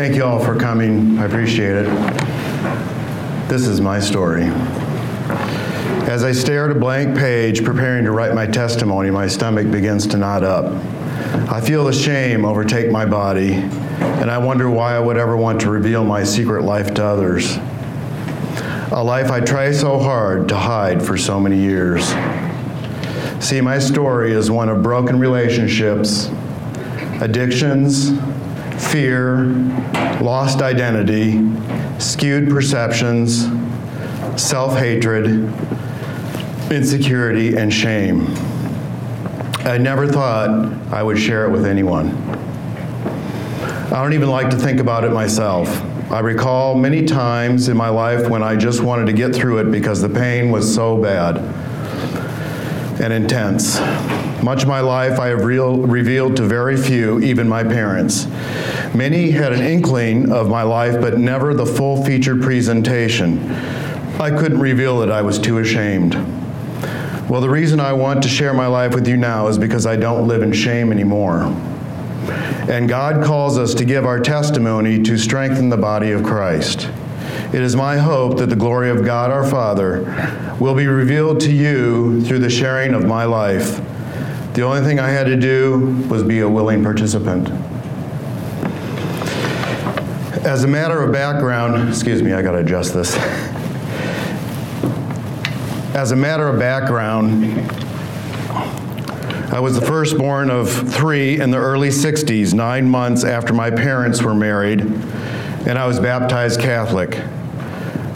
Thank you all for coming. I appreciate it. This is my story. As I stare at a blank page preparing to write my testimony, my stomach begins to knot up. I feel the shame overtake my body, and I wonder why I would ever want to reveal my secret life to others. A life I try so hard to hide for so many years. See, my story is one of broken relationships, addictions, fear, lost identity, skewed perceptions, self hatred, insecurity, and shame. I never thought I would share it with anyone. I don't even like to think about it myself. I recall many times in my life when I just wanted to get through it because the pain was so bad and intense. Much of my life I have real, revealed to very few, even my parents. Many had an inkling of my life, but never the full featured presentation. I couldn't reveal it, I was too ashamed. Well, the reason I want to share my life with you now is because I don't live in shame anymore. And God calls us to give our testimony to strengthen the body of Christ. It is my hope that the glory of God our Father will be revealed to you through the sharing of my life. The only thing I had to do was be a willing participant. As a matter of background, excuse me, I got to adjust this. As a matter of background, I was the firstborn of three in the early 60s, nine months after my parents were married, and I was baptized Catholic.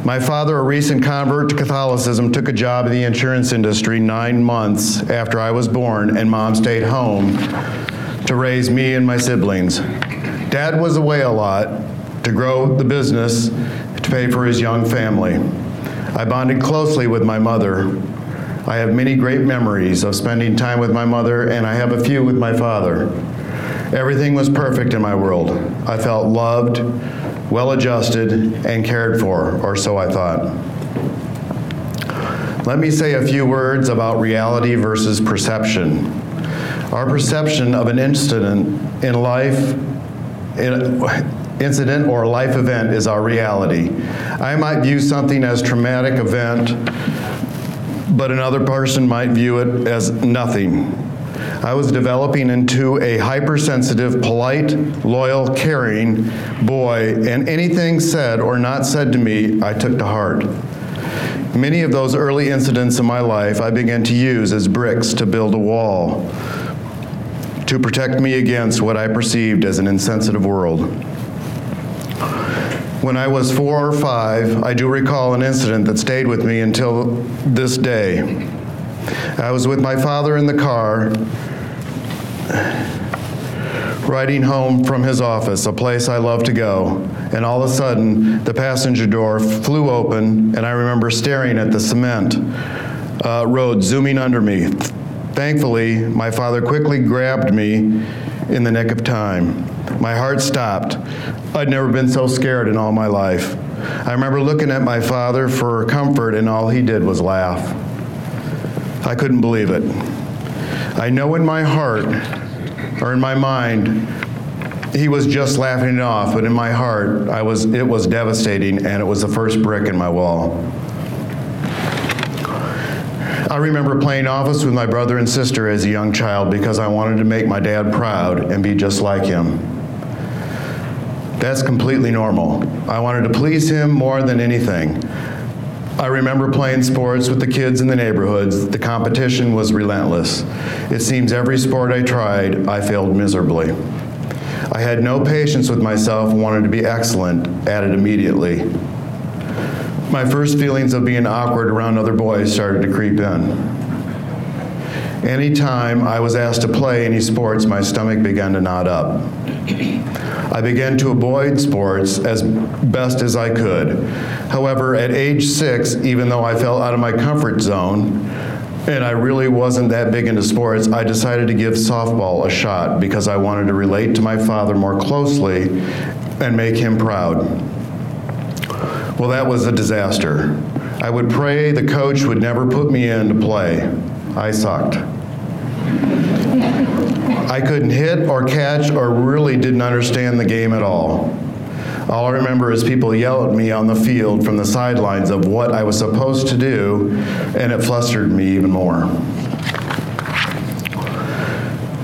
My father, a recent convert to Catholicism, took a job in the insurance industry nine months after I was born, and mom stayed home to raise me and my siblings. Dad was away a lot, to grow the business to pay for his young family. I bonded closely with my mother. I have many great memories of spending time with my mother, and I have a few with my father. Everything was perfect in my world. I felt loved, well adjusted, and cared for, or so I thought. Let me say a few words about reality versus perception. Our perception of an incident in life, in, incident or life event is our reality. I might view something as traumatic event, but another person might view it as nothing. I was developing into a hypersensitive, polite, loyal, caring boy, and anything said or not said to me, I took to heart. Many of those early incidents in my life I began to use as bricks to build a wall to protect me against what I perceived as an insensitive world. When I was four or five, I do recall an incident that stayed with me until this day. I was with my father in the car, riding home from his office, a place I love to go, and all of a sudden, the passenger door flew open, and I remember staring at the cement uh, road zooming under me. Thankfully, my father quickly grabbed me in the nick of time. My heart stopped. I'd never been so scared in all my life. I remember looking at my father for comfort, and all he did was laugh. I couldn't believe it. I know in my heart, or in my mind, he was just laughing it off, but in my heart, I was, it was devastating, and it was the first brick in my wall. I remember playing office with my brother and sister as a young child because I wanted to make my dad proud and be just like him. That's completely normal. I wanted to please him more than anything. I remember playing sports with the kids in the neighborhoods. The competition was relentless. It seems every sport I tried, I failed miserably. I had no patience with myself and wanted to be excellent at it immediately. My first feelings of being awkward around other boys started to creep in. Anytime I was asked to play any sports, my stomach began to knot up. I began to avoid sports as best as I could. However, at age six, even though I fell out of my comfort zone, and I really wasn't that big into sports, I decided to give softball a shot because I wanted to relate to my father more closely and make him proud. Well, that was a disaster. I would pray the coach would never put me in to play. I sucked. I couldn't hit or catch or really didn't understand the game at all. All I remember is people yell at me on the field from the sidelines of what I was supposed to do, and it flustered me even more.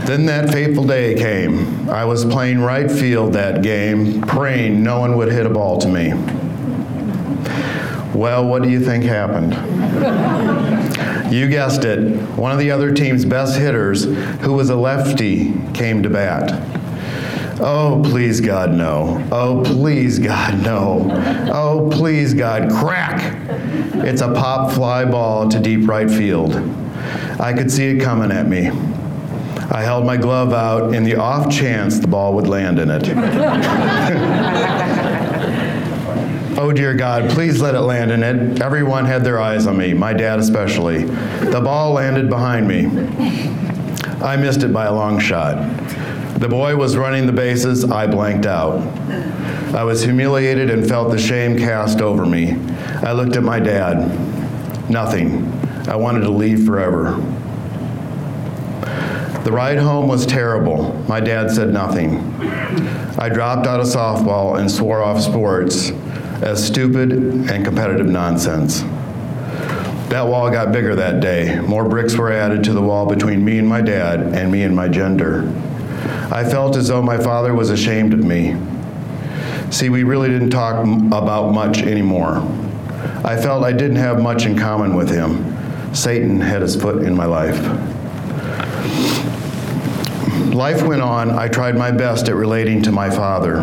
Then that fateful day came. I was playing right field that game, praying no one would hit a ball to me. Well, what do you think happened? You guessed it. One of the other team's best hitters, who was a lefty, came to bat. Oh, please, God, no. Oh, please, God, no. Oh, please, God, crack! It's a pop fly ball to deep right field. I could see it coming at me. I held my glove out in the off chance the ball would land in it. oh dear God, please let it land in it. Everyone had their eyes on me, my dad especially. The ball landed behind me. I missed it by a long shot. The boy was running the bases, I blanked out. I was humiliated and felt the shame cast over me. I looked at my dad. Nothing. I wanted to leave forever. The ride home was terrible. My dad said nothing. I dropped out of softball and swore off sports as stupid and competitive nonsense. That wall got bigger that day. More bricks were added to the wall between me and my dad and me and my gender. I felt as though my father was ashamed of me. See, we really didn't talk about much anymore. I felt I didn't have much in common with him. Satan had his foot in my life. Life went on. I tried my best at relating to my father.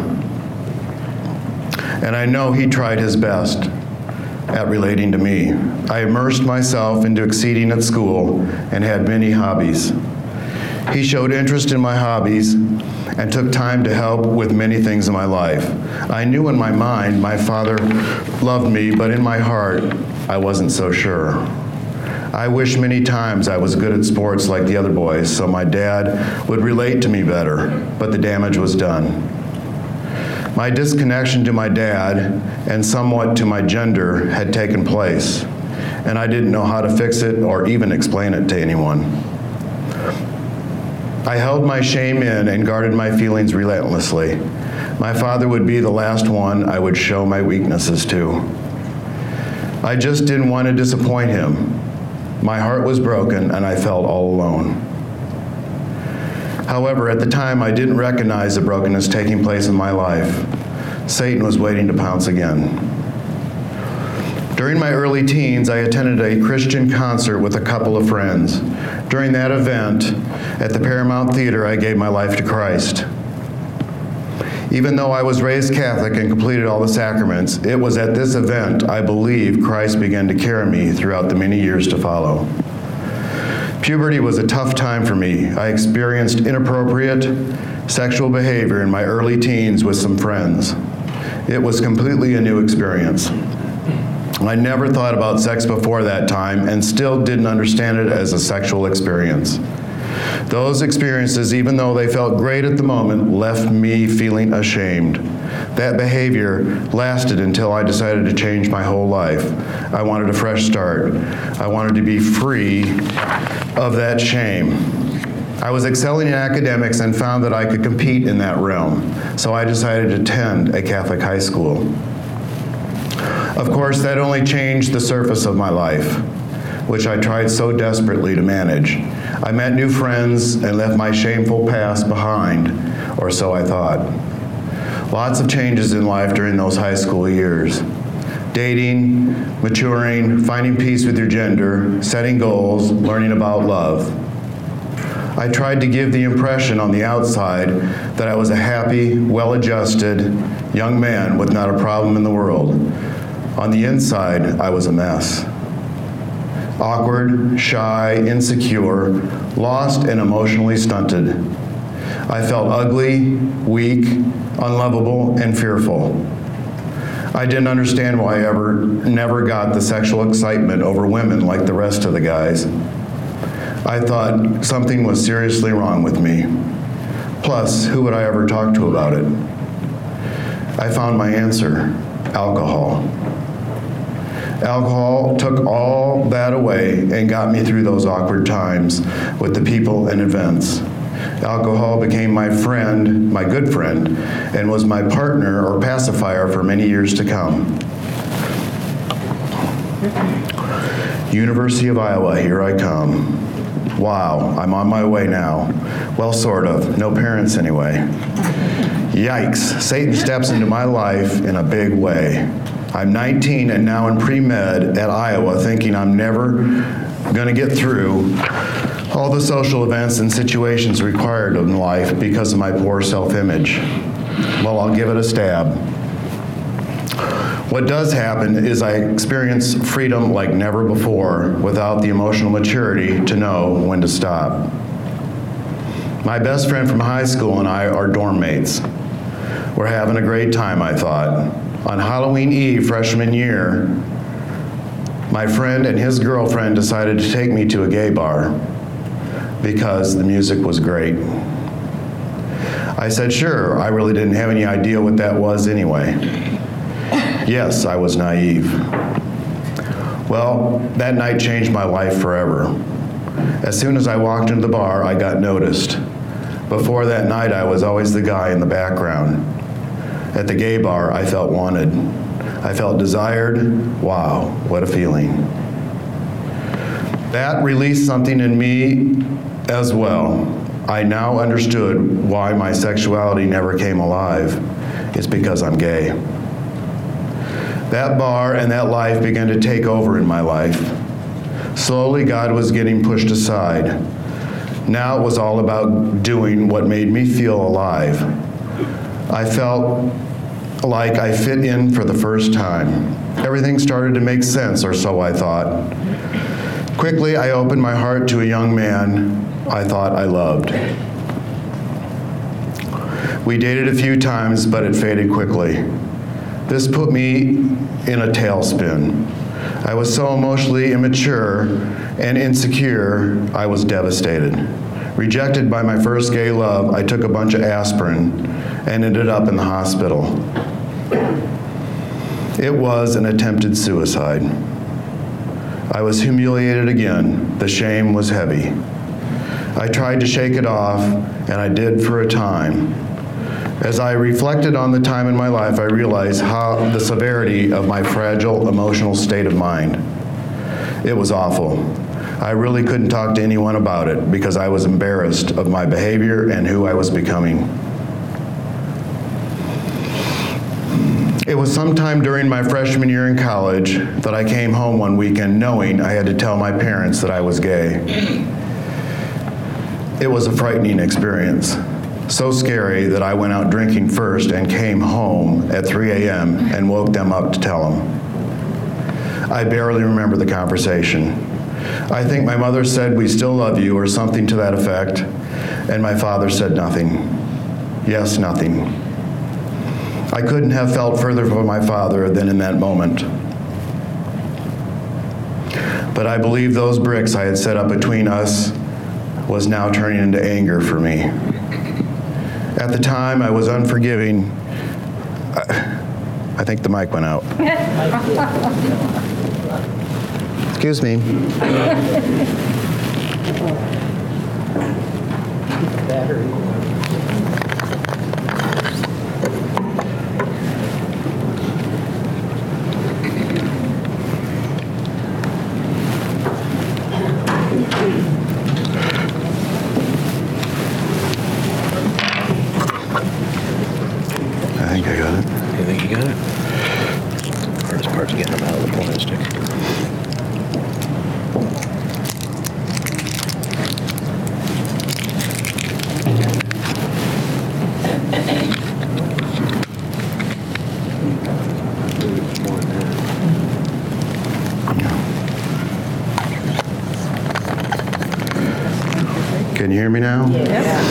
And I know he tried his best at relating to me. I immersed myself into exceeding at school and had many hobbies. He showed interest in my hobbies and took time to help with many things in my life. I knew in my mind my father loved me, but in my heart, I wasn't so sure. I wish many times I was good at sports like the other boys so my dad would relate to me better, but the damage was done. My disconnection to my dad and somewhat to my gender had taken place, and I didn't know how to fix it or even explain it to anyone. I held my shame in and guarded my feelings relentlessly. My father would be the last one I would show my weaknesses to. I just didn't want to disappoint him, my heart was broken and I felt all alone. However, at the time, I didn't recognize the brokenness taking place in my life. Satan was waiting to pounce again. During my early teens, I attended a Christian concert with a couple of friends. During that event, at the Paramount Theater, I gave my life to Christ. Even though I was raised Catholic and completed all the sacraments, it was at this event I believe Christ began to carry me throughout the many years to follow. Puberty was a tough time for me. I experienced inappropriate sexual behavior in my early teens with some friends. It was completely a new experience. I never thought about sex before that time and still didn't understand it as a sexual experience. Those experiences, even though they felt great at the moment, left me feeling ashamed. That behavior lasted until I decided to change my whole life. I wanted a fresh start. I wanted to be free of that shame. I was excelling in academics and found that I could compete in that realm, so I decided to attend a Catholic high school. Of course, that only changed the surface of my life, which I tried so desperately to manage. I met new friends and left my shameful past behind, or so I thought. Lots of changes in life during those high school years dating, maturing, finding peace with your gender, setting goals, learning about love. I tried to give the impression on the outside that I was a happy, well adjusted young man with not a problem in the world. On the inside, I was a mess awkward, shy, insecure, lost, and emotionally stunted. I felt ugly, weak, unlovable, and fearful. I didn't understand why I ever never got the sexual excitement over women like the rest of the guys. I thought something was seriously wrong with me. Plus, who would I ever talk to about it? I found my answer alcohol. Alcohol took all that away and got me through those awkward times with the people and events. Alcohol became my friend, my good friend, and was my partner or pacifier for many years to come. University of Iowa, here I come. Wow, I'm on my way now. Well, sort of. No parents, anyway. Yikes, Satan steps into my life in a big way. I'm 19 and now in pre med at Iowa, thinking I'm never going to get through all the social events and situations required in life because of my poor self image. Well, I'll give it a stab. What does happen is I experience freedom like never before without the emotional maturity to know when to stop. My best friend from high school and I are dorm mates. We're having a great time, I thought. On Halloween Eve, freshman year, my friend and his girlfriend decided to take me to a gay bar because the music was great. I said, sure, I really didn't have any idea what that was anyway. Yes, I was naive. Well, that night changed my life forever. As soon as I walked into the bar, I got noticed. Before that night, I was always the guy in the background. At the gay bar, I felt wanted. I felt desired. Wow, what a feeling. That released something in me as well. I now understood why my sexuality never came alive. It's because I'm gay. That bar and that life began to take over in my life. Slowly, God was getting pushed aside. Now it was all about doing what made me feel alive. I felt like I fit in for the first time. Everything started to make sense, or so I thought. Quickly, I opened my heart to a young man I thought I loved. We dated a few times, but it faded quickly. This put me in a tailspin. I was so emotionally immature and insecure, I was devastated. Rejected by my first gay love, I took a bunch of aspirin and ended up in the hospital. It was an attempted suicide. I was humiliated again. The shame was heavy. I tried to shake it off, and I did for a time. As I reflected on the time in my life, I realized how the severity of my fragile emotional state of mind. It was awful. I really couldn't talk to anyone about it because I was embarrassed of my behavior and who I was becoming. It was sometime during my freshman year in college that I came home one weekend knowing I had to tell my parents that I was gay. It was a frightening experience so scary that I went out drinking first and came home at 3 a.m. and woke them up to tell them. I barely remember the conversation. I think my mother said, We still love you, or something to that effect, and my father said nothing. Yes, nothing. I couldn't have felt further from my father than in that moment. But I believe those bricks I had set up between us was now turning into anger for me. At the time, I was unforgiving. I, I think the mic went out. Excuse me. Battery. Can you hear me now? Yes.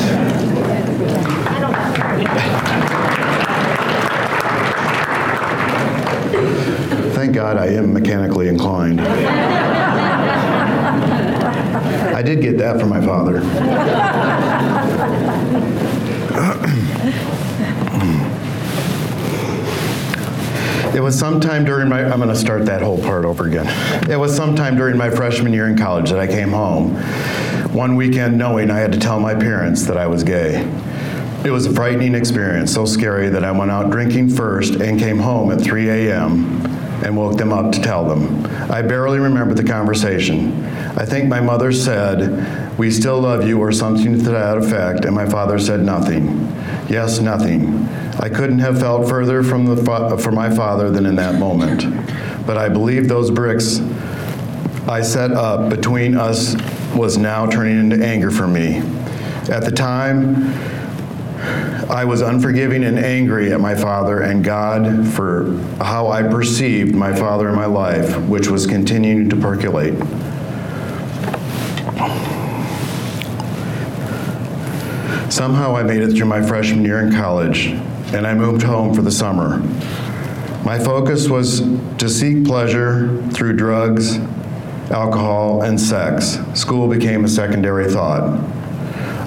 Thank God I am mechanically inclined. I did get that from my father. It was sometime during my, I'm going to start that whole part over again. It was sometime during my freshman year in college that I came home one weekend knowing I had to tell my parents that I was gay. It was a frightening experience, so scary that I went out drinking first and came home at 3 a.m. and woke them up to tell them. I barely remember the conversation. I think my mother said, We still love you, or something to that effect, and my father said nothing. Yes, nothing. I couldn't have felt further from, the fa- from my father than in that moment. But I believe those bricks I set up between us was now turning into anger for me. At the time, I was unforgiving and angry at my father and God for how I perceived my father in my life, which was continuing to percolate. Somehow I made it through my freshman year in college, and I moved home for the summer. My focus was to seek pleasure through drugs, alcohol, and sex. School became a secondary thought.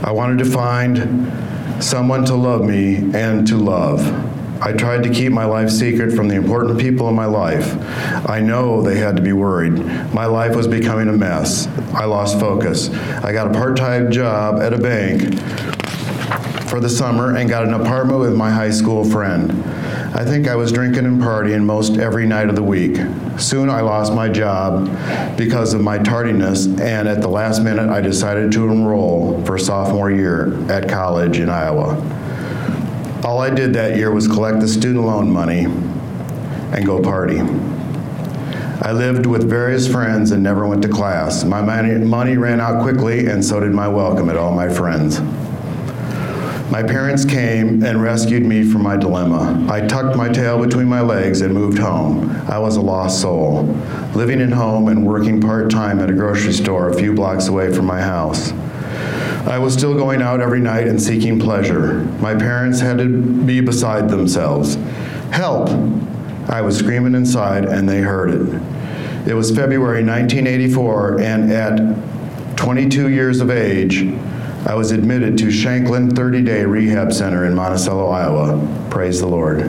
I wanted to find someone to love me and to love. I tried to keep my life secret from the important people in my life. I know they had to be worried. My life was becoming a mess. I lost focus. I got a part time job at a bank for the summer and got an apartment with my high school friend. I think I was drinking and partying most every night of the week. Soon I lost my job because of my tardiness, and at the last minute I decided to enroll for sophomore year at college in Iowa. All I did that year was collect the student loan money and go party. I lived with various friends and never went to class. My money, money ran out quickly, and so did my welcome at all my friends. My parents came and rescued me from my dilemma. I tucked my tail between my legs and moved home. I was a lost soul, living at home and working part time at a grocery store a few blocks away from my house. I was still going out every night and seeking pleasure. My parents had to be beside themselves. Help! I was screaming inside, and they heard it. It was February 1984, and at 22 years of age, I was admitted to Shanklin 30 Day Rehab Center in Monticello, Iowa. Praise the Lord.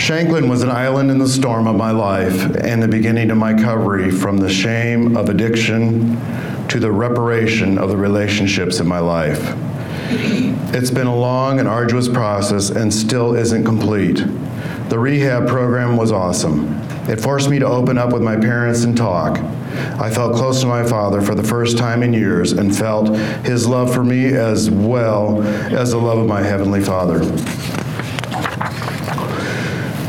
Shanklin was an island in the storm of my life and the beginning of my recovery from the shame of addiction to the reparation of the relationships in my life. It's been a long and arduous process and still isn't complete. The rehab program was awesome. It forced me to open up with my parents and talk. I felt close to my father for the first time in years and felt his love for me as well as the love of my Heavenly Father.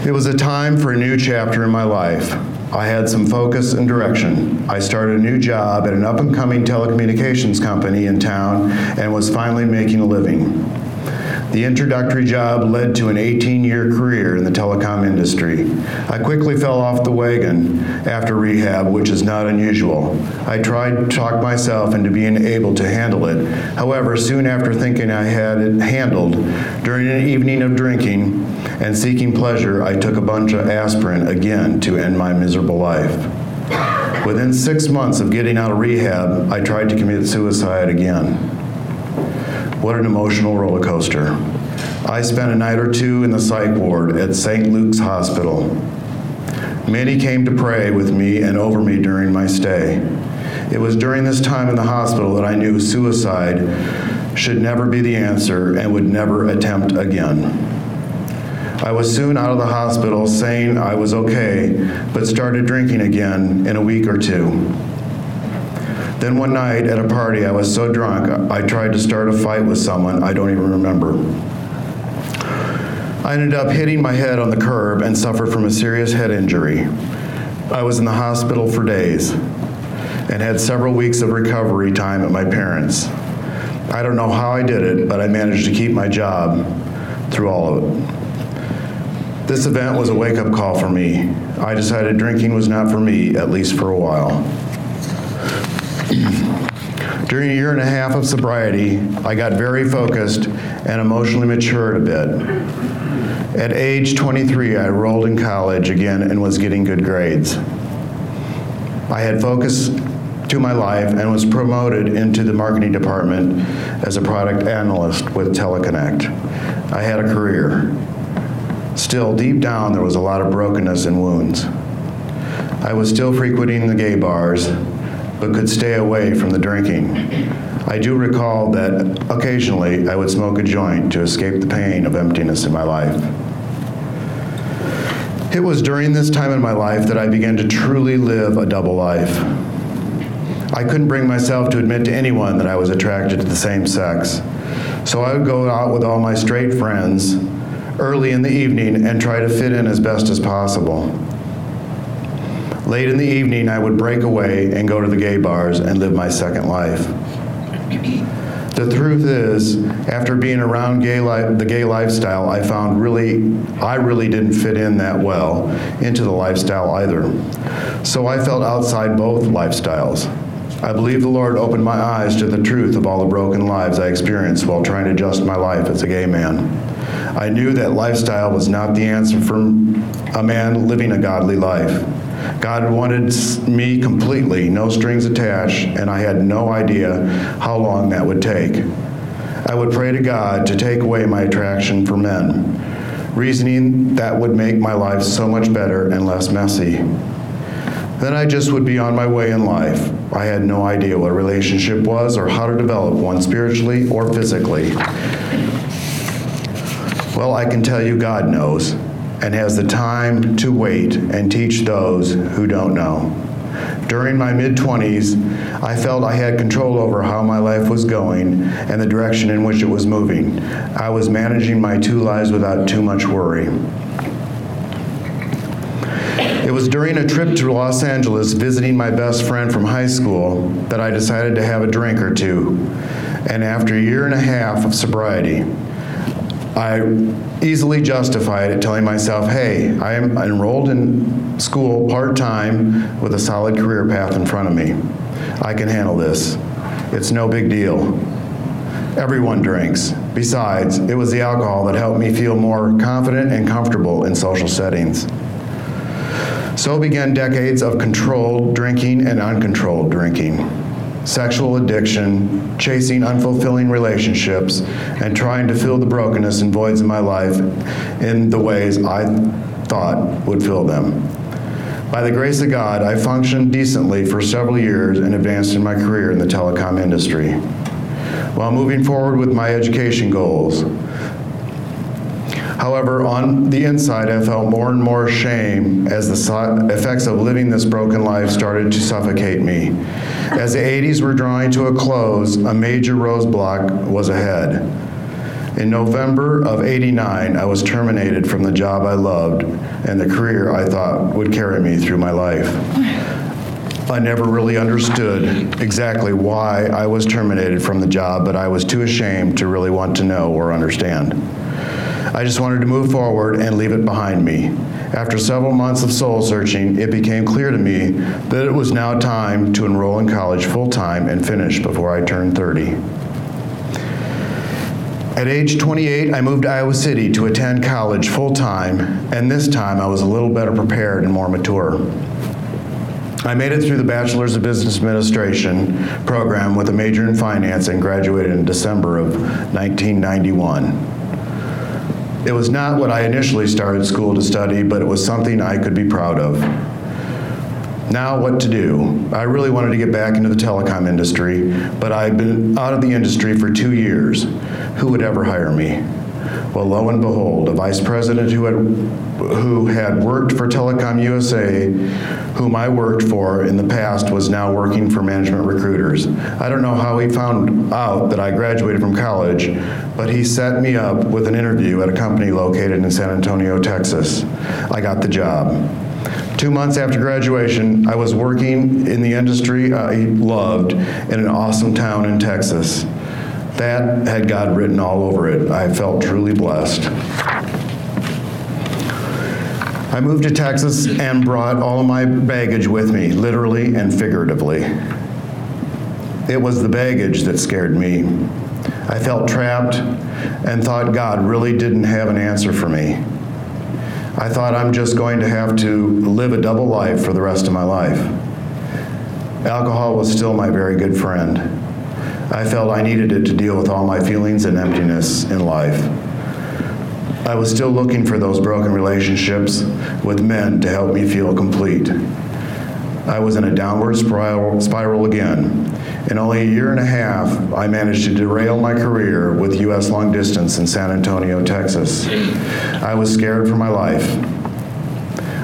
It was a time for a new chapter in my life. I had some focus and direction. I started a new job at an up and coming telecommunications company in town and was finally making a living. The introductory job led to an 18 year career in the telecom industry. I quickly fell off the wagon after rehab, which is not unusual. I tried to talk myself into being able to handle it. However, soon after thinking I had it handled, during an evening of drinking and seeking pleasure, I took a bunch of aspirin again to end my miserable life. Within six months of getting out of rehab, I tried to commit suicide again. What an emotional roller coaster. I spent a night or two in the psych ward at St. Luke's Hospital. Many came to pray with me and over me during my stay. It was during this time in the hospital that I knew suicide should never be the answer and would never attempt again. I was soon out of the hospital saying I was okay, but started drinking again in a week or two. Then one night at a party, I was so drunk, I tried to start a fight with someone I don't even remember. I ended up hitting my head on the curb and suffered from a serious head injury. I was in the hospital for days and had several weeks of recovery time at my parents'. I don't know how I did it, but I managed to keep my job through all of it. This event was a wake up call for me. I decided drinking was not for me, at least for a while. During a year and a half of sobriety, I got very focused and emotionally matured a bit. At age 23, I enrolled in college again and was getting good grades. I had focus to my life and was promoted into the marketing department as a product analyst with Teleconnect. I had a career. Still, deep down, there was a lot of brokenness and wounds. I was still frequenting the gay bars, but could stay away from the drinking. I do recall that occasionally I would smoke a joint to escape the pain of emptiness in my life. It was during this time in my life that I began to truly live a double life. I couldn't bring myself to admit to anyone that I was attracted to the same sex. So I would go out with all my straight friends early in the evening and try to fit in as best as possible. Late in the evening, I would break away and go to the gay bars and live my second life. The truth is, after being around gay li- the gay lifestyle, I found really, I really didn't fit in that well into the lifestyle either. So I felt outside both lifestyles. I believe the Lord opened my eyes to the truth of all the broken lives I experienced while trying to adjust my life as a gay man. I knew that lifestyle was not the answer for a man living a godly life. God wanted me completely, no strings attached, and I had no idea how long that would take. I would pray to God to take away my attraction for men, reasoning that would make my life so much better and less messy. Then I just would be on my way in life. I had no idea what a relationship was or how to develop one spiritually or physically. Well, I can tell you God knows and has the time to wait and teach those who don't know. During my mid 20s, I felt I had control over how my life was going and the direction in which it was moving. I was managing my two lives without too much worry. It was during a trip to Los Angeles visiting my best friend from high school that I decided to have a drink or two. And after a year and a half of sobriety, I easily justified it, telling myself, hey, I am enrolled in school part time with a solid career path in front of me. I can handle this. It's no big deal. Everyone drinks. Besides, it was the alcohol that helped me feel more confident and comfortable in social settings. So began decades of controlled drinking and uncontrolled drinking sexual addiction, chasing unfulfilling relationships, and trying to fill the brokenness and voids in my life in the ways I thought would fill them. By the grace of God, I functioned decently for several years and advanced in my career in the telecom industry. While moving forward with my education goals, However, on the inside, I felt more and more shame as the effects of living this broken life started to suffocate me. As the 80s were drawing to a close, a major roadblock was ahead. In November of 89, I was terminated from the job I loved and the career I thought would carry me through my life. I never really understood exactly why I was terminated from the job, but I was too ashamed to really want to know or understand. I just wanted to move forward and leave it behind me. After several months of soul searching, it became clear to me that it was now time to enroll in college full time and finish before I turned 30. At age 28, I moved to Iowa City to attend college full time, and this time I was a little better prepared and more mature. I made it through the Bachelor's of Business Administration program with a major in finance and graduated in December of 1991. It was not what I initially started school to study, but it was something I could be proud of. Now, what to do? I really wanted to get back into the telecom industry, but I'd been out of the industry for two years. Who would ever hire me? Well, lo and behold, a vice president who had, who had worked for Telecom USA, whom I worked for in the past, was now working for management recruiters. I don't know how he found out that I graduated from college, but he set me up with an interview at a company located in San Antonio, Texas. I got the job. Two months after graduation, I was working in the industry I loved in an awesome town in Texas. That had God written all over it. I felt truly blessed. I moved to Texas and brought all of my baggage with me, literally and figuratively. It was the baggage that scared me. I felt trapped and thought God really didn't have an answer for me. I thought I'm just going to have to live a double life for the rest of my life. Alcohol was still my very good friend. I felt I needed it to deal with all my feelings and emptiness in life. I was still looking for those broken relationships with men to help me feel complete. I was in a downward spiral, spiral again. In only a year and a half, I managed to derail my career with U.S. long distance in San Antonio, Texas. I was scared for my life.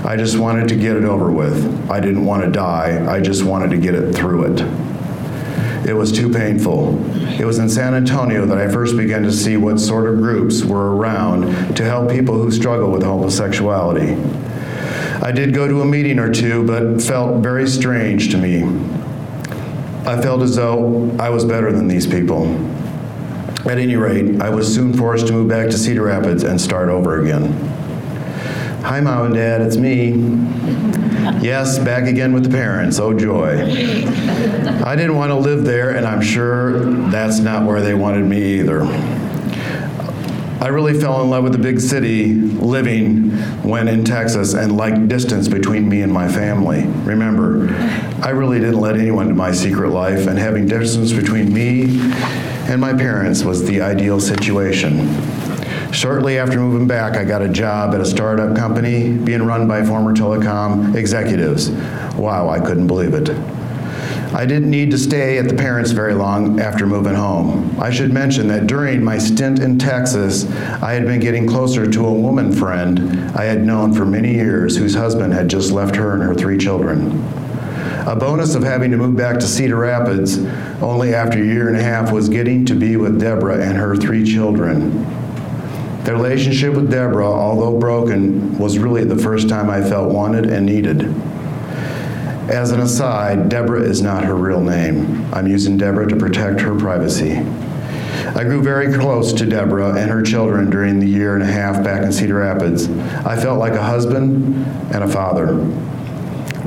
I just wanted to get it over with. I didn't want to die, I just wanted to get it through it. It was too painful. It was in San Antonio that I first began to see what sort of groups were around to help people who struggle with homosexuality. I did go to a meeting or two, but felt very strange to me. I felt as though I was better than these people. At any rate, I was soon forced to move back to Cedar Rapids and start over again. Hi, Mom and Dad, it's me. Yes, back again with the parents. Oh, joy. I didn't want to live there, and I'm sure that's not where they wanted me either. I really fell in love with the big city living when in Texas and liked distance between me and my family. Remember, I really didn't let anyone into my secret life, and having distance between me and my parents was the ideal situation. Shortly after moving back, I got a job at a startup company being run by former telecom executives. Wow, I couldn't believe it. I didn't need to stay at the parents very long after moving home. I should mention that during my stint in Texas, I had been getting closer to a woman friend I had known for many years whose husband had just left her and her three children. A bonus of having to move back to Cedar Rapids only after a year and a half was getting to be with Deborah and her three children. The relationship with Deborah, although broken, was really the first time I felt wanted and needed. As an aside, Deborah is not her real name. I'm using Deborah to protect her privacy. I grew very close to Deborah and her children during the year and a half back in Cedar Rapids. I felt like a husband and a father.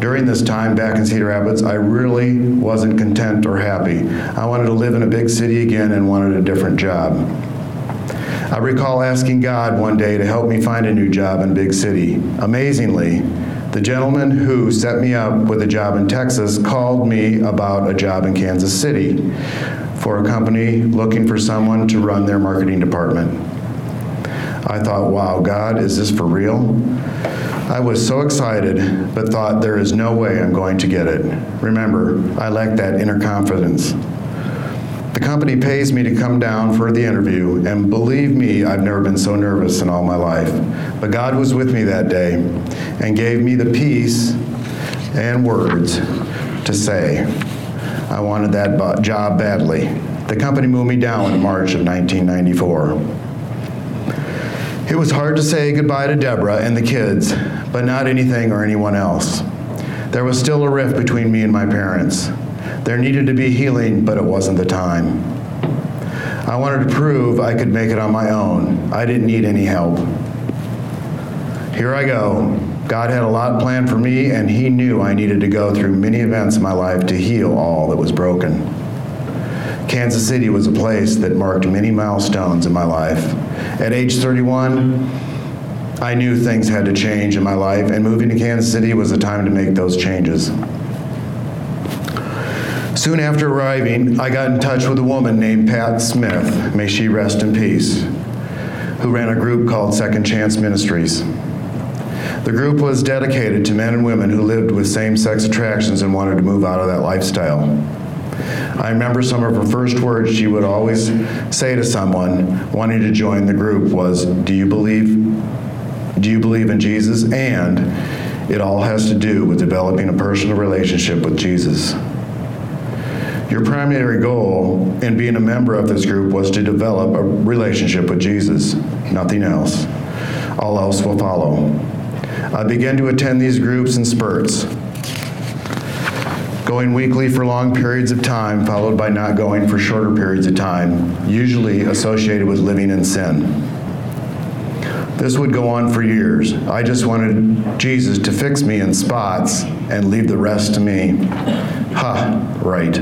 During this time back in Cedar Rapids, I really wasn't content or happy. I wanted to live in a big city again and wanted a different job. I recall asking God one day to help me find a new job in big city. Amazingly, the gentleman who set me up with a job in Texas called me about a job in Kansas City for a company looking for someone to run their marketing department. I thought, wow, God, is this for real? I was so excited, but thought there is no way I'm going to get it. Remember, I lacked that inner confidence. The company pays me to come down for the interview, and believe me, I've never been so nervous in all my life. But God was with me that day and gave me the peace and words to say. I wanted that job badly. The company moved me down in March of 1994. It was hard to say goodbye to Deborah and the kids, but not anything or anyone else. There was still a rift between me and my parents. There needed to be healing, but it wasn't the time. I wanted to prove I could make it on my own. I didn't need any help. Here I go. God had a lot planned for me, and He knew I needed to go through many events in my life to heal all that was broken. Kansas City was a place that marked many milestones in my life. At age 31, I knew things had to change in my life, and moving to Kansas City was the time to make those changes. Soon after arriving, I got in touch with a woman named Pat Smith, may she rest in peace, who ran a group called Second Chance Ministries. The group was dedicated to men and women who lived with same sex attractions and wanted to move out of that lifestyle. I remember some of her first words she would always say to someone wanting to join the group was, "Do you believe do you believe in Jesus?" and it all has to do with developing a personal relationship with Jesus. Your primary goal in being a member of this group was to develop a relationship with Jesus, nothing else. All else will follow. I began to attend these groups in spurts, going weekly for long periods of time, followed by not going for shorter periods of time, usually associated with living in sin. This would go on for years. I just wanted Jesus to fix me in spots and leave the rest to me. Ha, right.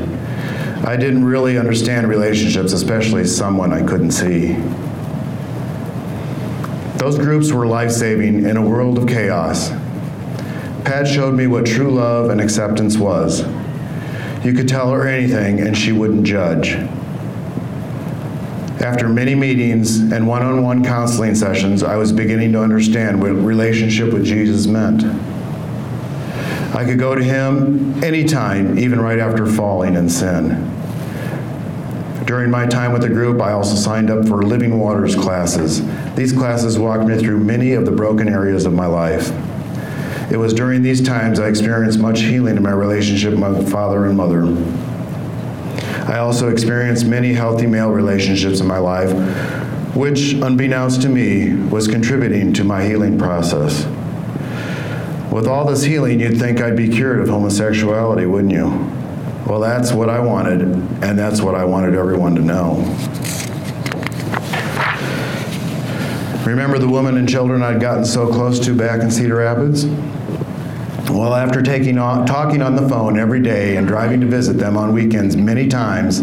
I didn't really understand relationships, especially someone I couldn't see. Those groups were life saving in a world of chaos. Pat showed me what true love and acceptance was. You could tell her anything and she wouldn't judge. After many meetings and one on one counseling sessions, I was beginning to understand what relationship with Jesus meant. I could go to Him anytime, even right after falling in sin. During my time with the group, I also signed up for Living Waters classes. These classes walked me through many of the broken areas of my life. It was during these times I experienced much healing in my relationship with my father and mother. I also experienced many healthy male relationships in my life, which, unbeknownst to me, was contributing to my healing process. With all this healing, you'd think I'd be cured of homosexuality, wouldn't you? Well, that's what I wanted, and that's what I wanted everyone to know. Remember the women and children I'd gotten so close to back in Cedar Rapids? Well, after taking talking on the phone every day and driving to visit them on weekends many times,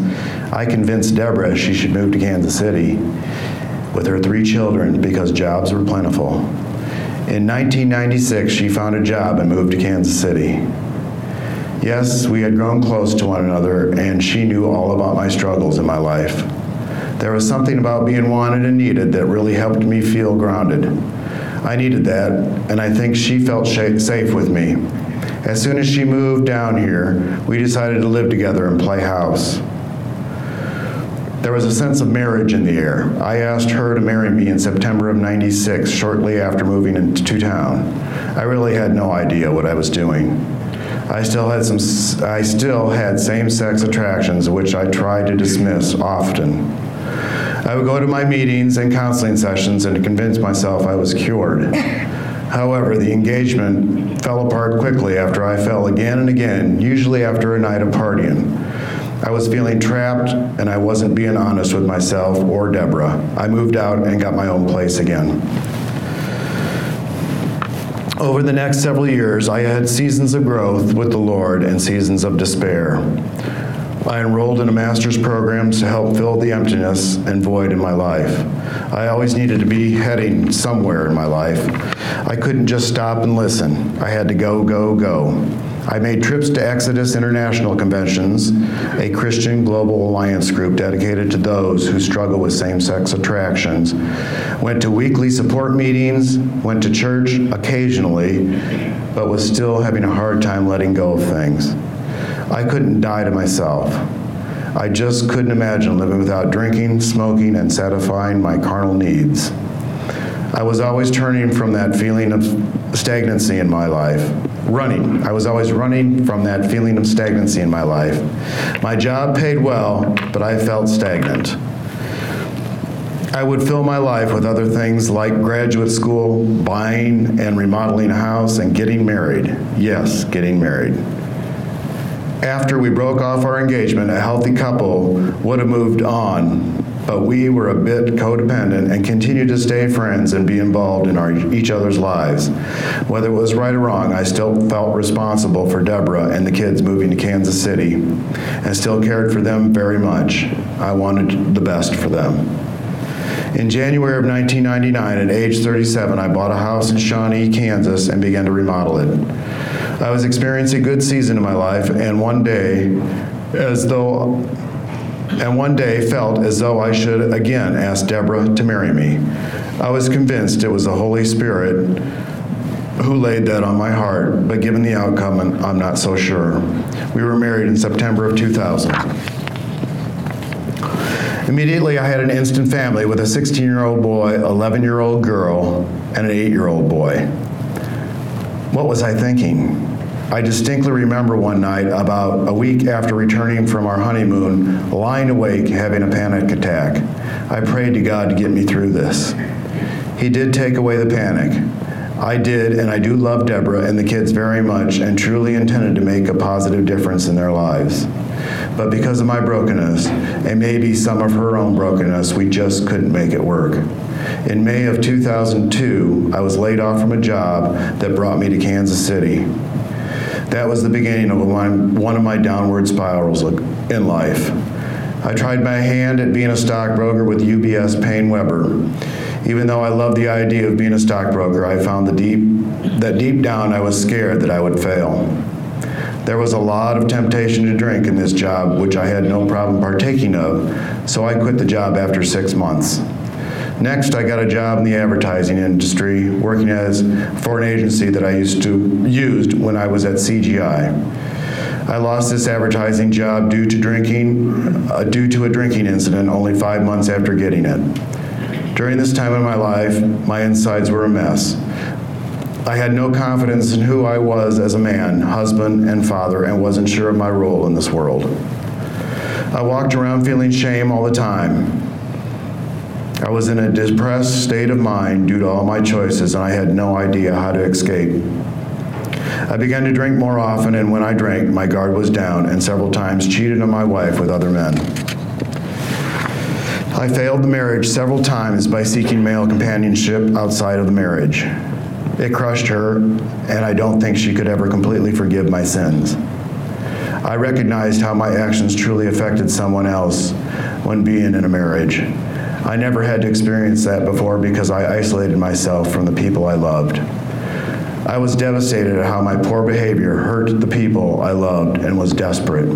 I convinced Deborah she should move to Kansas City with her three children because jobs were plentiful. In 1996, she found a job and moved to Kansas City. Yes, we had grown close to one another, and she knew all about my struggles in my life. There was something about being wanted and needed that really helped me feel grounded. I needed that, and I think she felt safe with me. As soon as she moved down here, we decided to live together and play house. There was a sense of marriage in the air. I asked her to marry me in September of 96, shortly after moving into town. I really had no idea what I was doing. I still had some I still had same-sex attractions which I tried to dismiss often. I would go to my meetings and counseling sessions and convince myself I was cured. However, the engagement fell apart quickly after I fell again and again, usually after a night of partying. I was feeling trapped and I wasn't being honest with myself or Deborah. I moved out and got my own place again. Over the next several years, I had seasons of growth with the Lord and seasons of despair. I enrolled in a master's program to help fill the emptiness and void in my life. I always needed to be heading somewhere in my life. I couldn't just stop and listen. I had to go, go, go. I made trips to Exodus International Conventions, a Christian global alliance group dedicated to those who struggle with same sex attractions. Went to weekly support meetings, went to church occasionally, but was still having a hard time letting go of things. I couldn't die to myself. I just couldn't imagine living without drinking, smoking, and satisfying my carnal needs. I was always turning from that feeling of stagnancy in my life running. I was always running from that feeling of stagnancy in my life. My job paid well, but I felt stagnant. I would fill my life with other things like graduate school, buying and remodeling a house, and getting married. Yes, getting married. After we broke off our engagement, a healthy couple would have moved on but we were a bit codependent and continued to stay friends and be involved in our, each other's lives. Whether it was right or wrong, I still felt responsible for Deborah and the kids moving to Kansas City and still cared for them very much. I wanted the best for them. In January of 1999, at age 37, I bought a house in Shawnee, Kansas, and began to remodel it. I was experiencing a good season in my life, and one day, as though and one day felt as though I should again ask Deborah to marry me. I was convinced it was the Holy Spirit who laid that on my heart, but given the outcome, I'm not so sure. We were married in September of 2000. Immediately, I had an instant family with a 16 year old boy, 11 year old girl, and an 8 year old boy. What was I thinking? I distinctly remember one night, about a week after returning from our honeymoon, lying awake having a panic attack. I prayed to God to get me through this. He did take away the panic. I did, and I do love Deborah and the kids very much and truly intended to make a positive difference in their lives. But because of my brokenness, and maybe some of her own brokenness, we just couldn't make it work. In May of 2002, I was laid off from a job that brought me to Kansas City. That was the beginning of one of my downward spirals in life. I tried my hand at being a stockbroker with UBS PaineWebber. Even though I loved the idea of being a stockbroker, I found the deep, that deep down I was scared that I would fail. There was a lot of temptation to drink in this job, which I had no problem partaking of, so I quit the job after six months. Next, I got a job in the advertising industry, working as for an agency that I used to used when I was at CGI. I lost this advertising job due to drinking, uh, due to a drinking incident only five months after getting it. During this time in my life, my insides were a mess. I had no confidence in who I was as a man, husband, and father, and wasn't sure of my role in this world. I walked around feeling shame all the time. I was in a depressed state of mind due to all my choices, and I had no idea how to escape. I began to drink more often, and when I drank, my guard was down, and several times cheated on my wife with other men. I failed the marriage several times by seeking male companionship outside of the marriage. It crushed her, and I don't think she could ever completely forgive my sins. I recognized how my actions truly affected someone else when being in a marriage. I never had to experience that before because I isolated myself from the people I loved. I was devastated at how my poor behavior hurt the people I loved and was desperate.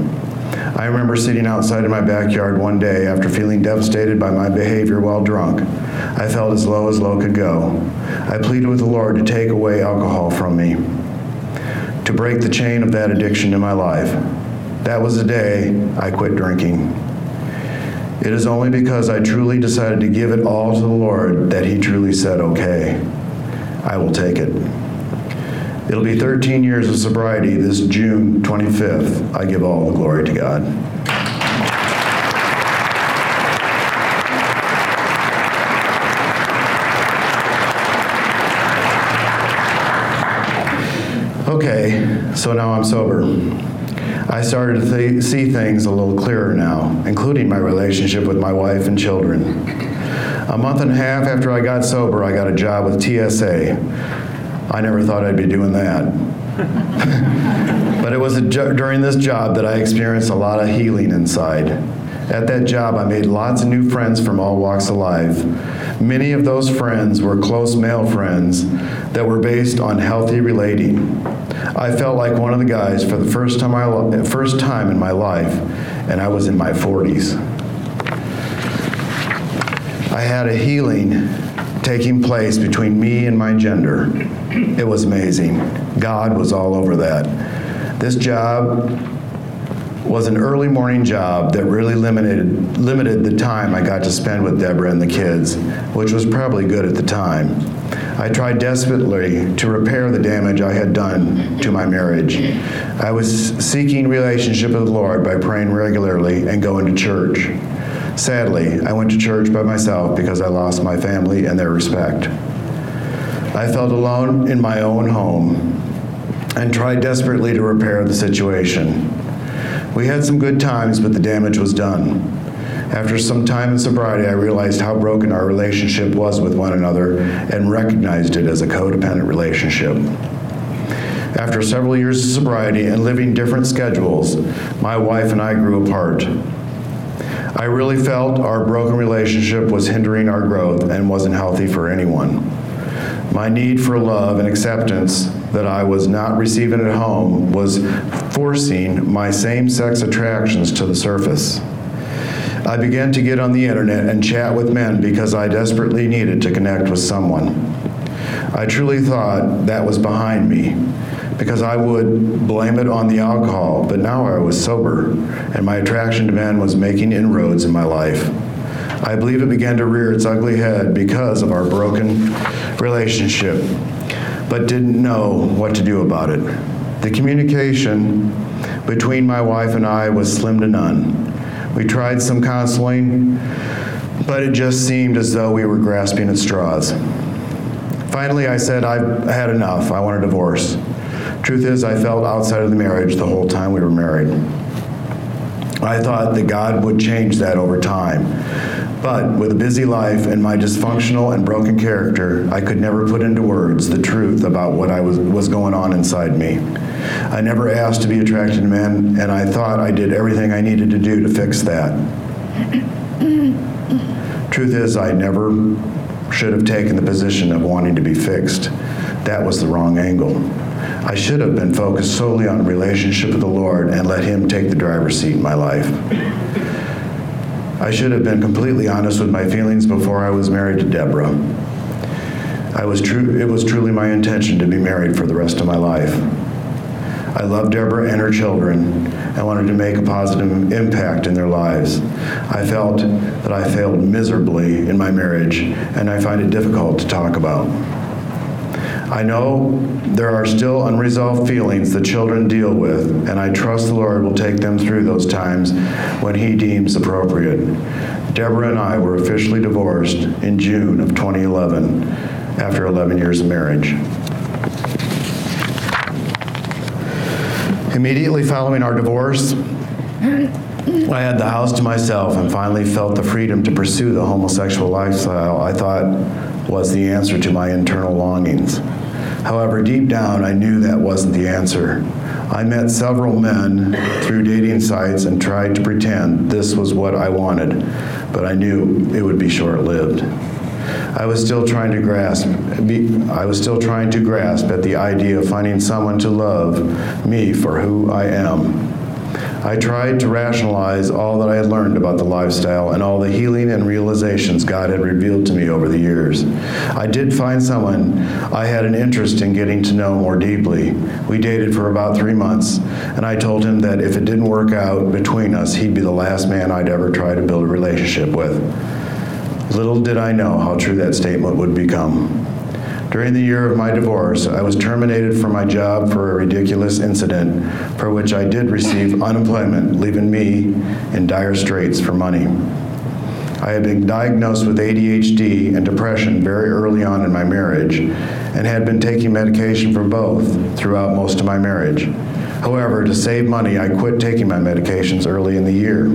I remember sitting outside in my backyard one day after feeling devastated by my behavior while drunk. I felt as low as low could go. I pleaded with the Lord to take away alcohol from me, to break the chain of that addiction in my life. That was the day I quit drinking. It is only because I truly decided to give it all to the Lord that He truly said, okay, I will take it. It'll be 13 years of sobriety this June 25th. I give all the glory to God. Okay, so now I'm sober. I started to th- see things a little clearer now, including my relationship with my wife and children. A month and a half after I got sober, I got a job with TSA. I never thought I'd be doing that. but it was jo- during this job that I experienced a lot of healing inside. At that job, I made lots of new friends from all walks of life. Many of those friends were close male friends that were based on healthy relating. I felt like one of the guys for the first time, I, first time in my life, and I was in my 40s. I had a healing taking place between me and my gender. It was amazing. God was all over that. This job was an early morning job that really limited limited the time I got to spend with Deborah and the kids, which was probably good at the time. I tried desperately to repair the damage I had done to my marriage. I was seeking relationship with the Lord by praying regularly and going to church. Sadly, I went to church by myself because I lost my family and their respect. I felt alone in my own home and tried desperately to repair the situation. We had some good times, but the damage was done. After some time in sobriety, I realized how broken our relationship was with one another and recognized it as a codependent relationship. After several years of sobriety and living different schedules, my wife and I grew apart. I really felt our broken relationship was hindering our growth and wasn't healthy for anyone. My need for love and acceptance that I was not receiving at home was forcing my same sex attractions to the surface. I began to get on the internet and chat with men because I desperately needed to connect with someone. I truly thought that was behind me because I would blame it on the alcohol, but now I was sober and my attraction to men was making inroads in my life. I believe it began to rear its ugly head because of our broken relationship, but didn't know what to do about it. The communication between my wife and I was slim to none. We tried some counseling, but it just seemed as though we were grasping at straws. Finally, I said, I've had enough. I want a divorce. Truth is, I felt outside of the marriage the whole time we were married. I thought that God would change that over time. But with a busy life and my dysfunctional and broken character, I could never put into words the truth about what I was, was going on inside me. I never asked to be attracted to men, and I thought I did everything I needed to do to fix that. Truth is, I never should have taken the position of wanting to be fixed. That was the wrong angle. I should have been focused solely on relationship with the Lord and let Him take the driver's seat in my life. I should have been completely honest with my feelings before I was married to Deborah. I was true, it was truly my intention to be married for the rest of my life. I loved Deborah and her children and wanted to make a positive impact in their lives. I felt that I failed miserably in my marriage, and I find it difficult to talk about. I know there are still unresolved feelings the children deal with, and I trust the Lord will take them through those times when He deems appropriate. Deborah and I were officially divorced in June of 2011 after 11 years of marriage. Immediately following our divorce, I had the house to myself and finally felt the freedom to pursue the homosexual lifestyle I thought was the answer to my internal longings. However, deep down, I knew that wasn't the answer. I met several men through dating sites and tried to pretend this was what I wanted, but I knew it would be short lived. I was still trying to grasp I was still trying to grasp at the idea of finding someone to love me for who I am. I tried to rationalize all that I had learned about the lifestyle and all the healing and realizations God had revealed to me over the years. I did find someone I had an interest in getting to know more deeply. We dated for about three months, and I told him that if it didn't work out between us, he'd be the last man I'd ever try to build a relationship with. Little did I know how true that statement would become. During the year of my divorce, I was terminated from my job for a ridiculous incident for which I did receive unemployment, leaving me in dire straits for money. I had been diagnosed with ADHD and depression very early on in my marriage and had been taking medication for both throughout most of my marriage. However, to save money, I quit taking my medications early in the year.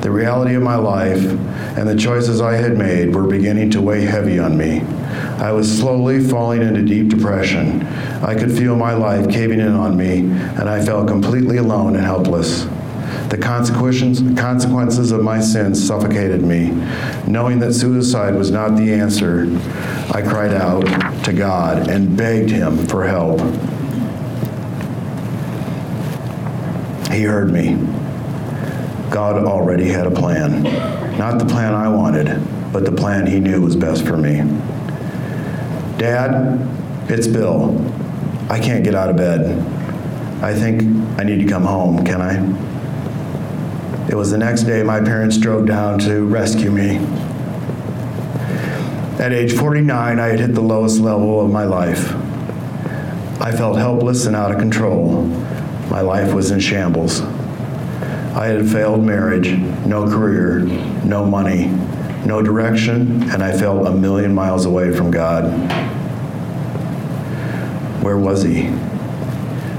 The reality of my life and the choices I had made were beginning to weigh heavy on me. I was slowly falling into deep depression. I could feel my life caving in on me, and I felt completely alone and helpless. The consequences, of my sins suffocated me. Knowing that suicide was not the answer, I cried out to God and begged Him for help. He heard me. God already had a plan. Not the plan I wanted, but the plan He knew was best for me. Dad, it's Bill. I can't get out of bed. I think I need to come home, can I? It was the next day my parents drove down to rescue me. At age 49, I had hit the lowest level of my life. I felt helpless and out of control. My life was in shambles. I had a failed marriage, no career, no money, no direction, and I felt a million miles away from God. Where was He?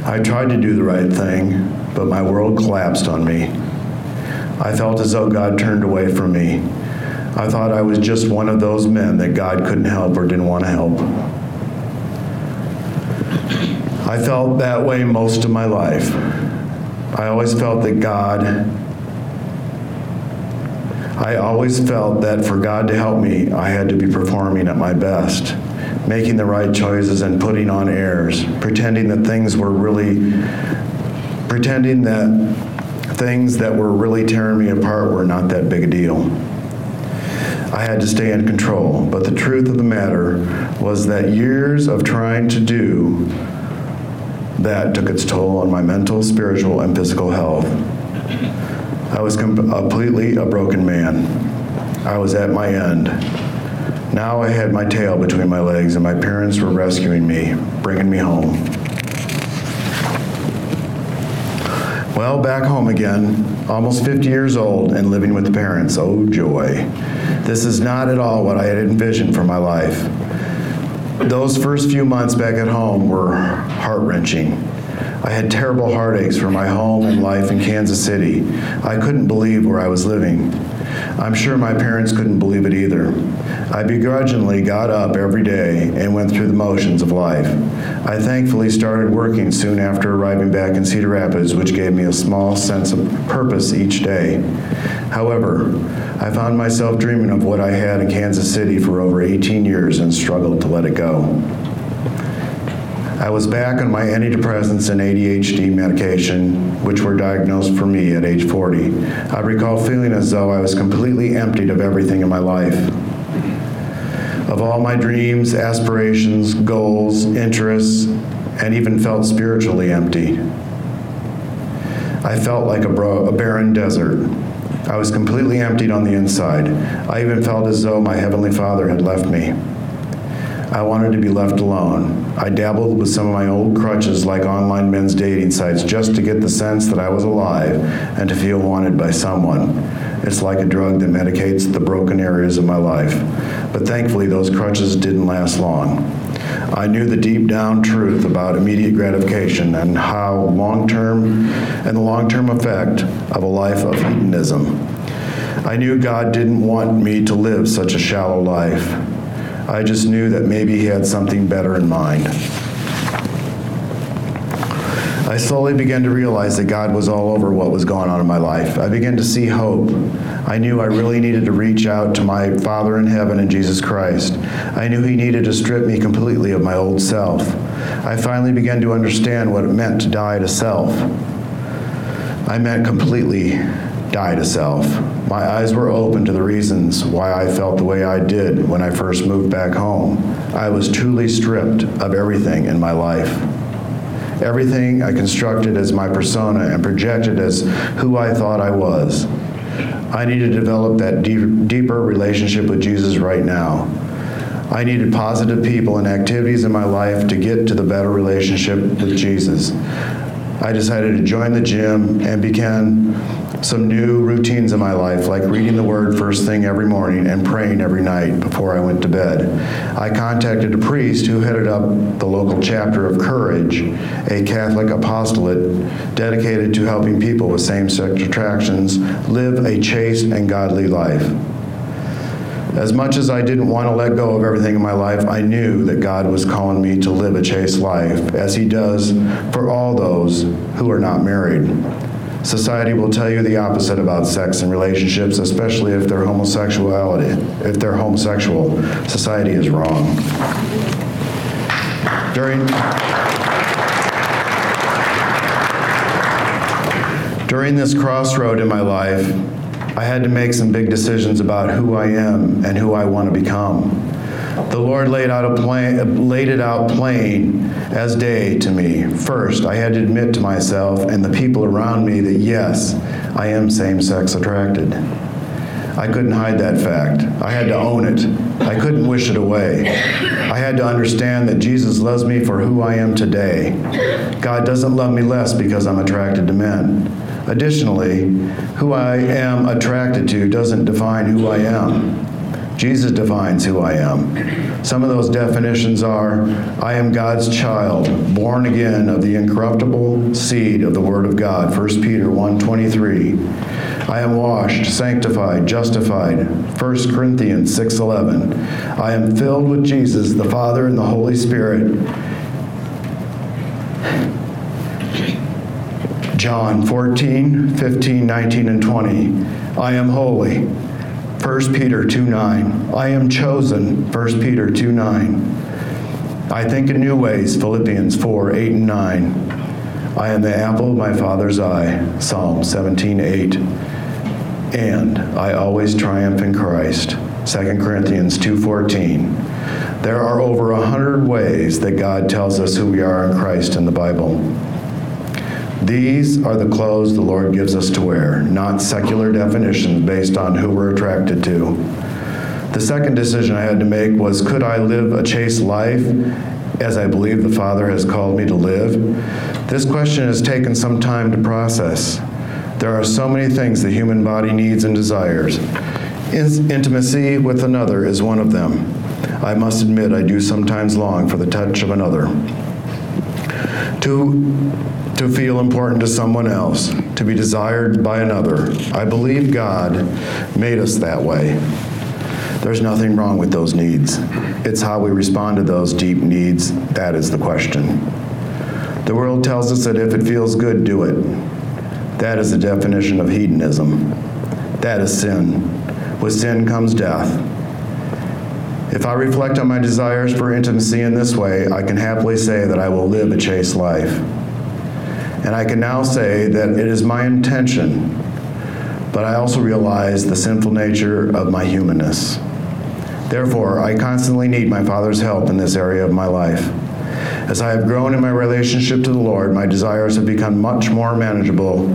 I tried to do the right thing, but my world collapsed on me. I felt as though God turned away from me. I thought I was just one of those men that God couldn't help or didn't want to help. I felt that way most of my life. I always felt that God I always felt that for God to help me, I had to be performing at my best, making the right choices and putting on airs, pretending that things were really, pretending that things that were really tearing me apart were not that big a deal. I had to stay in control, but the truth of the matter was that years of trying to do that took its toll on my mental, spiritual, and physical health. I was completely a broken man. I was at my end. Now I had my tail between my legs, and my parents were rescuing me, bringing me home. Well, back home again, almost 50 years old and living with parents. Oh, joy. This is not at all what I had envisioned for my life. Those first few months back at home were heart wrenching. I had terrible heartaches for my home and life in Kansas City. I couldn't believe where I was living. I'm sure my parents couldn't believe it either. I begrudgingly got up every day and went through the motions of life. I thankfully started working soon after arriving back in Cedar Rapids, which gave me a small sense of purpose each day. However, I found myself dreaming of what I had in Kansas City for over 18 years and struggled to let it go. I was back on my antidepressants and ADHD medication, which were diagnosed for me at age 40. I recall feeling as though I was completely emptied of everything in my life. Of all my dreams, aspirations, goals, interests, and even felt spiritually empty. I felt like a, bro- a barren desert. I was completely emptied on the inside. I even felt as though my Heavenly Father had left me. I wanted to be left alone. I dabbled with some of my old crutches like online men's dating sites just to get the sense that I was alive and to feel wanted by someone. It's like a drug that medicates the broken areas of my life. But thankfully, those crutches didn't last long. I knew the deep down truth about immediate gratification and how long term and the long term effect of a life of hedonism. I knew God didn't want me to live such a shallow life. I just knew that maybe He had something better in mind. I slowly began to realize that God was all over what was going on in my life. I began to see hope. I knew I really needed to reach out to my Father in heaven and Jesus Christ. I knew He needed to strip me completely of my old self. I finally began to understand what it meant to die to self. I meant completely die to self. My eyes were open to the reasons why I felt the way I did when I first moved back home. I was truly stripped of everything in my life. Everything I constructed as my persona and projected as who I thought I was. I needed to develop that deep, deeper relationship with Jesus right now. I needed positive people and activities in my life to get to the better relationship with Jesus. I decided to join the gym and began some new routines in my life, like reading the Word first thing every morning and praying every night before I went to bed. I contacted a priest who headed up the local chapter of Courage, a Catholic apostolate dedicated to helping people with same sex attractions live a chaste and godly life. As much as I didn't want to let go of everything in my life, I knew that God was calling me to live a chaste life, as He does for all those who are not married. Society will tell you the opposite about sex and relationships, especially if they're homosexuality. If they're homosexual, society is wrong. During During this crossroad in my life, I had to make some big decisions about who I am and who I want to become. The Lord laid out a plan, laid it out plain as day to me. First, I had to admit to myself and the people around me that yes, I am same-sex attracted. I couldn't hide that fact. I had to own it. I couldn't wish it away. I had to understand that Jesus loves me for who I am today. God doesn't love me less because I'm attracted to men. Additionally, who I am attracted to doesn't define who I am. Jesus defines who I am. Some of those definitions are I am God's child, born again of the incorruptible seed of the word of God, 1 Peter 1:23. I am washed, sanctified, justified, 1 Corinthians 6:11. I am filled with Jesus, the Father and the Holy Spirit. John 14, 15, 19, and 20. I am holy. 1 Peter 2 9. I am chosen. 1 Peter 2 9. I think in new ways. Philippians 4 8 and 9. I am the apple of my Father's eye. Psalm 17 8. And I always triumph in Christ. 2 Corinthians 2:14. There are over a hundred ways that God tells us who we are in Christ in the Bible. These are the clothes the Lord gives us to wear, not secular definitions based on who we're attracted to. The second decision I had to make was could I live a chaste life as I believe the Father has called me to live? This question has taken some time to process. There are so many things the human body needs and desires. Intimacy with another is one of them. I must admit, I do sometimes long for the touch of another. To to feel important to someone else, to be desired by another. I believe God made us that way. There's nothing wrong with those needs. It's how we respond to those deep needs that is the question. The world tells us that if it feels good, do it. That is the definition of hedonism. That is sin. With sin comes death. If I reflect on my desires for intimacy in this way, I can happily say that I will live a chaste life. And I can now say that it is my intention, but I also realize the sinful nature of my humanness. Therefore, I constantly need my Father's help in this area of my life. As I have grown in my relationship to the Lord, my desires have become much more manageable,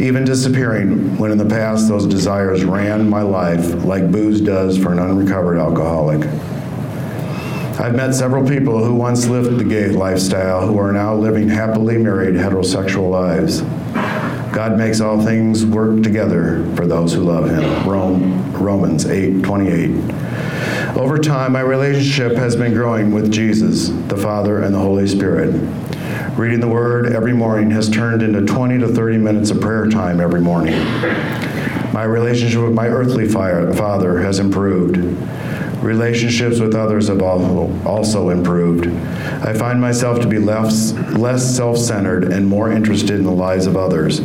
even disappearing when in the past those desires ran my life like booze does for an unrecovered alcoholic. I've met several people who once lived the gay lifestyle who are now living happily married heterosexual lives. God makes all things work together for those who love him. Rome, Romans 8 28. Over time, my relationship has been growing with Jesus, the Father, and the Holy Spirit. Reading the Word every morning has turned into 20 to 30 minutes of prayer time every morning. My relationship with my earthly father has improved. Relationships with others have also improved. I find myself to be less, less self centered and more interested in the lives of others.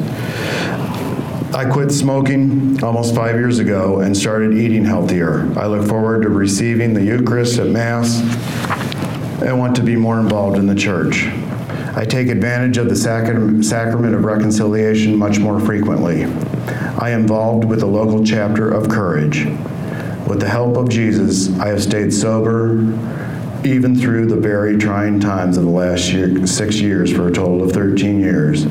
I quit smoking almost five years ago and started eating healthier. I look forward to receiving the Eucharist at Mass and want to be more involved in the church. I take advantage of the sacrament of reconciliation much more frequently. I am involved with the local chapter of Courage. With the help of Jesus, I have stayed sober even through the very trying times of the last year, six years for a total of 13 years.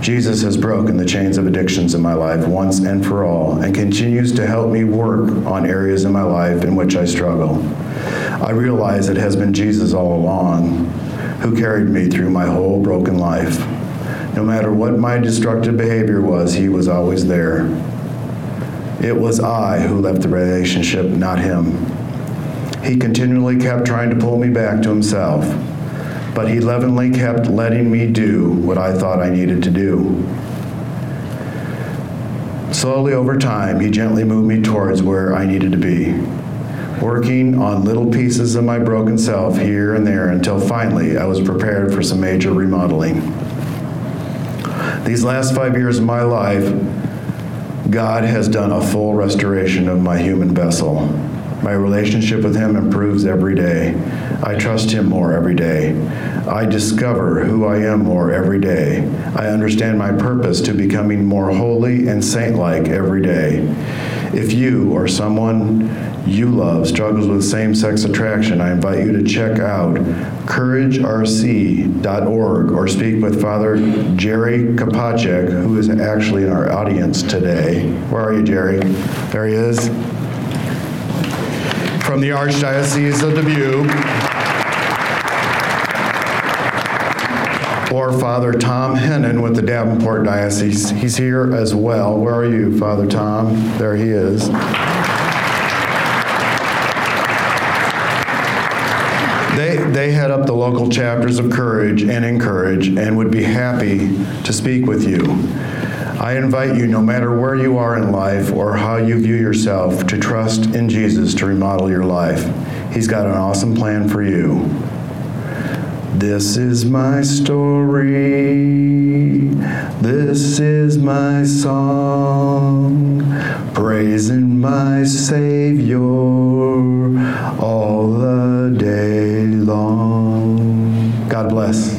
Jesus has broken the chains of addictions in my life once and for all and continues to help me work on areas in my life in which I struggle. I realize it has been Jesus all along who carried me through my whole broken life. No matter what my destructive behavior was, he was always there. It was I who left the relationship, not him. He continually kept trying to pull me back to himself but he lovingly kept letting me do what I thought I needed to do. Slowly over time, he gently moved me towards where I needed to be, working on little pieces of my broken self here and there until finally I was prepared for some major remodeling. These last five years of my life, God has done a full restoration of my human vessel. My relationship with Him improves every day. I trust Him more every day. I discover who I am more every day. I understand my purpose to becoming more holy and saint like every day. If you or someone you love struggles with same sex attraction, I invite you to check out couragerc.org or speak with Father Jerry Kapacek, who is actually in our audience today. Where are you, Jerry? There he is from the Archdiocese of Dubuque, or Father Tom Hennon with the Davenport Diocese. He's here as well. Where are you, Father Tom? There he is. They, they head up the local chapters of Courage and Encourage and would be happy to speak with you. I invite you, no matter where you are in life or how you view yourself, to trust in Jesus to remodel your life. He's got an awesome plan for you. This is my story. This is my song, praising my Savior all the day. God bless.